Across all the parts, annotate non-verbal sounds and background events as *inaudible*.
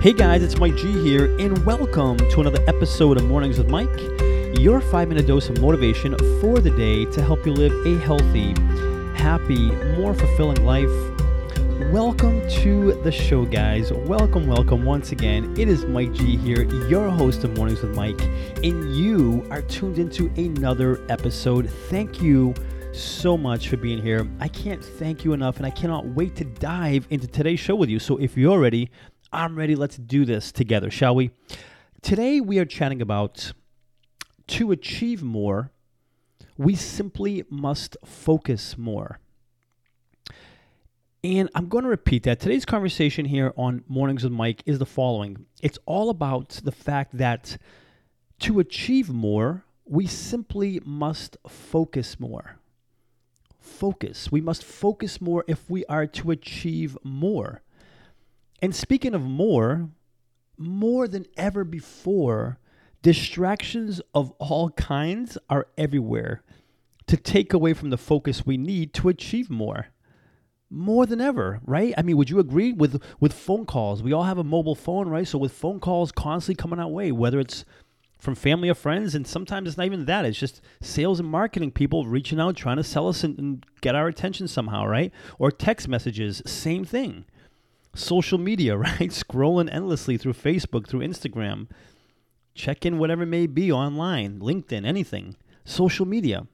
Hey guys, it's Mike G here, and welcome to another episode of Mornings with Mike, your five minute dose of motivation for the day to help you live a healthy, happy, more fulfilling life. Welcome to the show, guys. Welcome, welcome once again. It is Mike G here, your host of Mornings with Mike, and you are tuned into another episode. Thank you so much for being here. I can't thank you enough, and I cannot wait to dive into today's show with you. So if you're ready, I'm ready. Let's do this together, shall we? Today, we are chatting about to achieve more, we simply must focus more. And I'm going to repeat that. Today's conversation here on Mornings with Mike is the following it's all about the fact that to achieve more, we simply must focus more focus. We must focus more if we are to achieve more. And speaking of more, more than ever before, distractions of all kinds are everywhere to take away from the focus we need to achieve more. More than ever, right? I mean, would you agree with with phone calls? We all have a mobile phone, right? So with phone calls constantly coming our way, whether it's from family or friends, and sometimes it's not even that. It's just sales and marketing people reaching out, trying to sell us and, and get our attention somehow, right? Or text messages, same thing. Social media, *laughs* right? Scrolling endlessly through Facebook, through Instagram, check in whatever it may be online, LinkedIn, anything. Social media,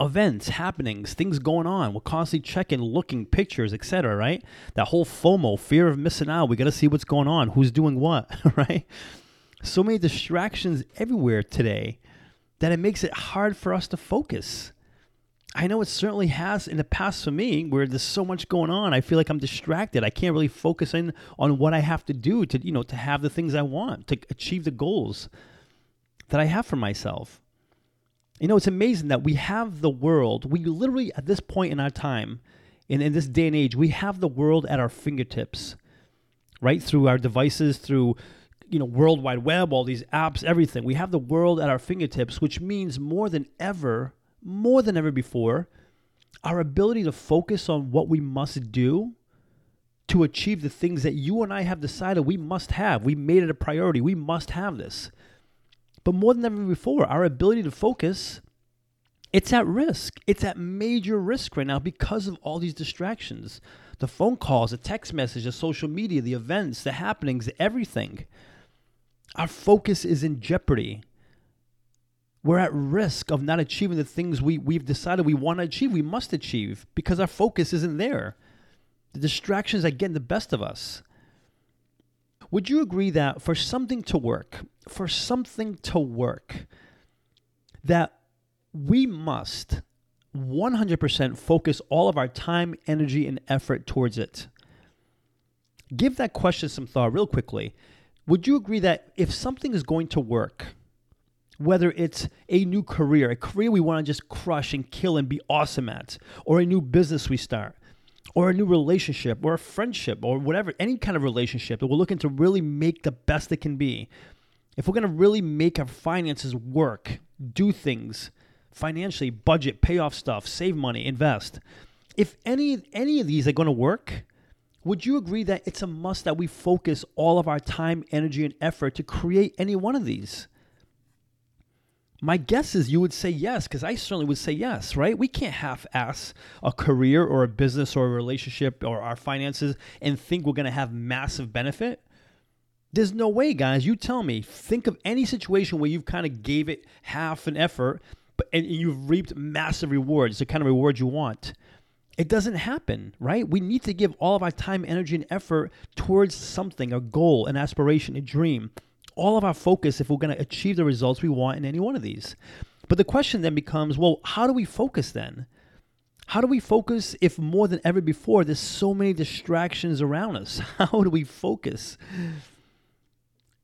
events, happenings, things going on. We're constantly checking, looking, pictures, etc. Right? That whole FOMO, fear of missing out. We got to see what's going on, who's doing what, *laughs* right? so many distractions everywhere today that it makes it hard for us to focus. I know it certainly has in the past for me where there's so much going on. I feel like I'm distracted. I can't really focus in on what I have to do to, you know, to have the things I want, to achieve the goals that I have for myself. You know, it's amazing that we have the world, we literally at this point in our time, in, in this day and age, we have the world at our fingertips, right? Through our devices, through you know, World Wide Web, all these apps, everything. We have the world at our fingertips, which means more than ever, more than ever before, our ability to focus on what we must do to achieve the things that you and I have decided we must have. We made it a priority. We must have this. But more than ever before, our ability to focus, it's at risk. It's at major risk right now because of all these distractions. The phone calls, the text messages, the social media, the events, the happenings, everything. Our focus is in jeopardy. We're at risk of not achieving the things we, we've decided we want to achieve, we must achieve, because our focus isn't there. The distractions are getting the best of us. Would you agree that for something to work, for something to work, that we must 100% focus all of our time, energy, and effort towards it? Give that question some thought real quickly. Would you agree that if something is going to work, whether it's a new career, a career we want to just crush and kill and be awesome at, or a new business we start, or a new relationship, or a friendship, or whatever, any kind of relationship that we're looking to really make the best it can be, if we're going to really make our finances work, do things financially, budget, pay off stuff, save money, invest, if any any of these are going to work, would you agree that it's a must that we focus all of our time, energy, and effort to create any one of these? My guess is you would say yes, because I certainly would say yes, right? We can't half ass a career or a business or a relationship or our finances and think we're going to have massive benefit. There's no way, guys. You tell me. Think of any situation where you've kind of gave it half an effort, but and you've reaped massive rewards, the kind of rewards you want. It doesn't happen, right? We need to give all of our time, energy, and effort towards something, a goal, an aspiration, a dream. All of our focus if we're going to achieve the results we want in any one of these. But the question then becomes well, how do we focus then? How do we focus if more than ever before there's so many distractions around us? *laughs* How do we focus?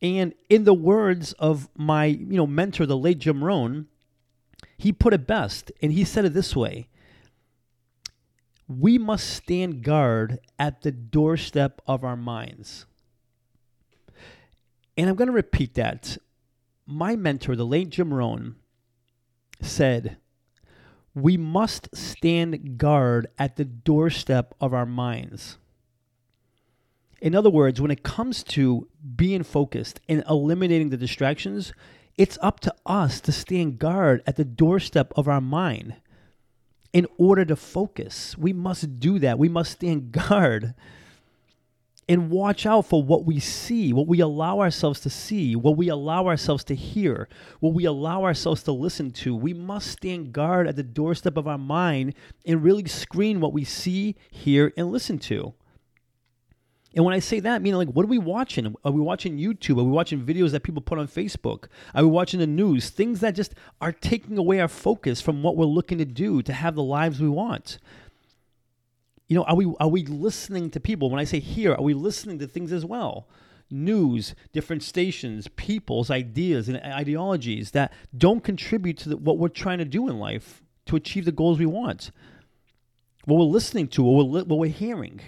And in the words of my, you know, mentor, the late Jim Rohn, he put it best, and he said it this way we must stand guard at the doorstep of our minds. And I'm going to repeat that. My mentor, the late Jim Rohn, said, We must stand guard at the doorstep of our minds. In other words, when it comes to being focused and eliminating the distractions, it's up to us to stand guard at the doorstep of our mind in order to focus. We must do that. We must stand *laughs* guard and watch out for what we see, what we allow ourselves to see, what we allow ourselves to hear, what we allow ourselves to listen to. We must stand guard at the doorstep of our mind and really screen what we see, hear, and listen to. And when I say that, I mean like, what are we watching? Are we watching YouTube? Are we watching videos that people put on Facebook? Are we watching the news? Things that just are taking away our focus from what we're looking to do to have the lives we want. You know, are we are we listening to people? When I say here, are we listening to things as well? News, different stations, people's ideas and ideologies that don't contribute to the, what we're trying to do in life to achieve the goals we want. What we're listening to, what we're, what we're hearing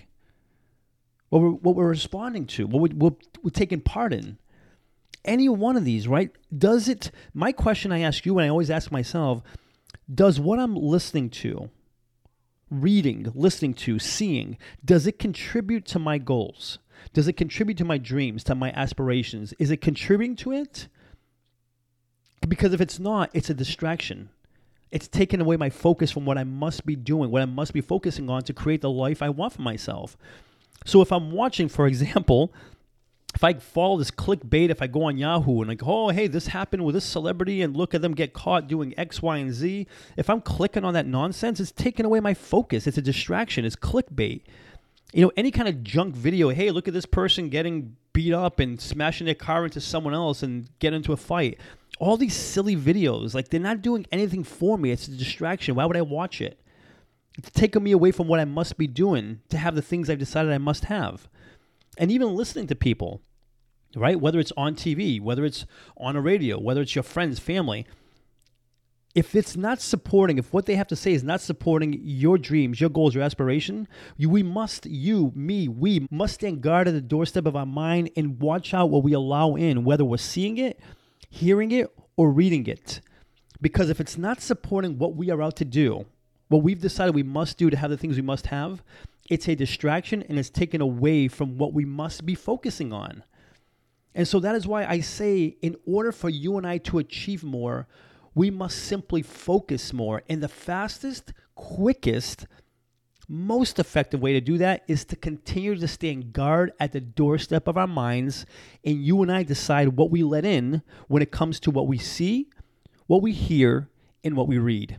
what we're, what we're responding to, what we, what we're taking part in. Any one of these, right? Does it, my question I ask you, and I always ask myself, does what I'm listening to, reading, listening to, seeing, does it contribute to my goals? Does it contribute to my dreams, to my aspirations? Is it contributing to it? Because if it's not, it's a distraction. It's taking away my focus from what I must be doing, what I must be focusing on to create the life I want for myself. So if I'm watching, for example, if I follow this clickbait, if I go on Yahoo and like, oh, hey, this happened with this celebrity and look at them get caught doing X, Y, and Z, if I'm clicking on that nonsense, it's taking away my focus. It's a distraction. It's clickbait. You know, any kind of junk video, hey, look at this person getting beat up and smashing their car into someone else and get into a fight. All these silly videos, like they're not doing anything for me. It's a distraction. Why would I watch it? It's taking me away from what I must be doing to have the things I've decided I must have. And even listening to people, right? Whether it's on TV, whether it's on a radio, whether it's your friends, family. If it's not supporting, if what they have to say is not supporting your dreams, your goals, your aspiration, you, we must, you, me, we must stand guard at the doorstep of our mind and watch out what we allow in, whether we're seeing it, hearing it, or reading it. Because if it's not supporting what we are out to do, what we've decided we must do to have the things we must have, it's a distraction and it's taken away from what we must be focusing on. And so that is why I say, in order for you and I to achieve more, we must simply focus more. And the fastest, quickest, most effective way to do that is to continue to stand guard at the doorstep of our minds. And you and I decide what we let in when it comes to what we see, what we hear, and what we read.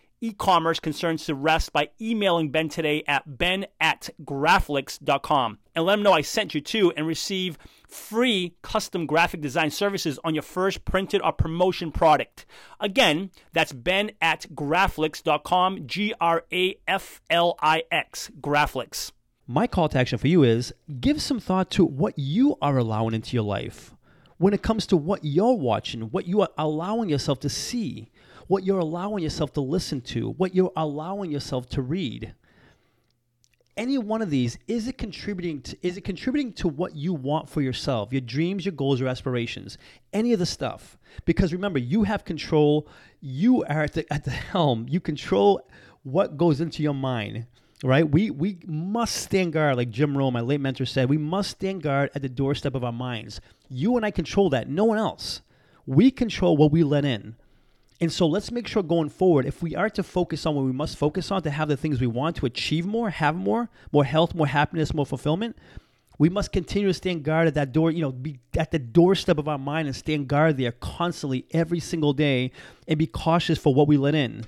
e-commerce concerns to rest by emailing Ben today at ben at graflix.com and let him know I sent you to and receive free custom graphic design services on your first printed or promotion product. Again, that's ben at graflix.com, G-R-A-F-L-I-X, Graflix. My call to action for you is give some thought to what you are allowing into your life when it comes to what you're watching, what you are allowing yourself to see what you're allowing yourself to listen to, what you're allowing yourself to read. Any one of these is it contributing to is it contributing to what you want for yourself, your dreams, your goals, your aspirations, any of the stuff. Because remember, you have control. You are at the at the helm. You control what goes into your mind right? We we must stand guard, like Jim Rohn, my late mentor, said. We must stand guard at the doorstep of our minds. You and I control that. No one else. We control what we let in. And so let's make sure going forward, if we are to focus on what we must focus on to have the things we want, to achieve more, have more, more health, more happiness, more fulfillment, we must continue to stand guard at that door, you know, be at the doorstep of our mind and stand guard there constantly every single day and be cautious for what we let in.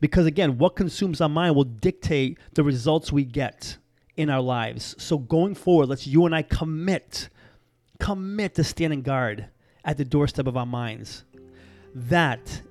Because again, what consumes our mind will dictate the results we get in our lives. So going forward, let's you and I commit, commit to standing guard at the doorstep of our minds. That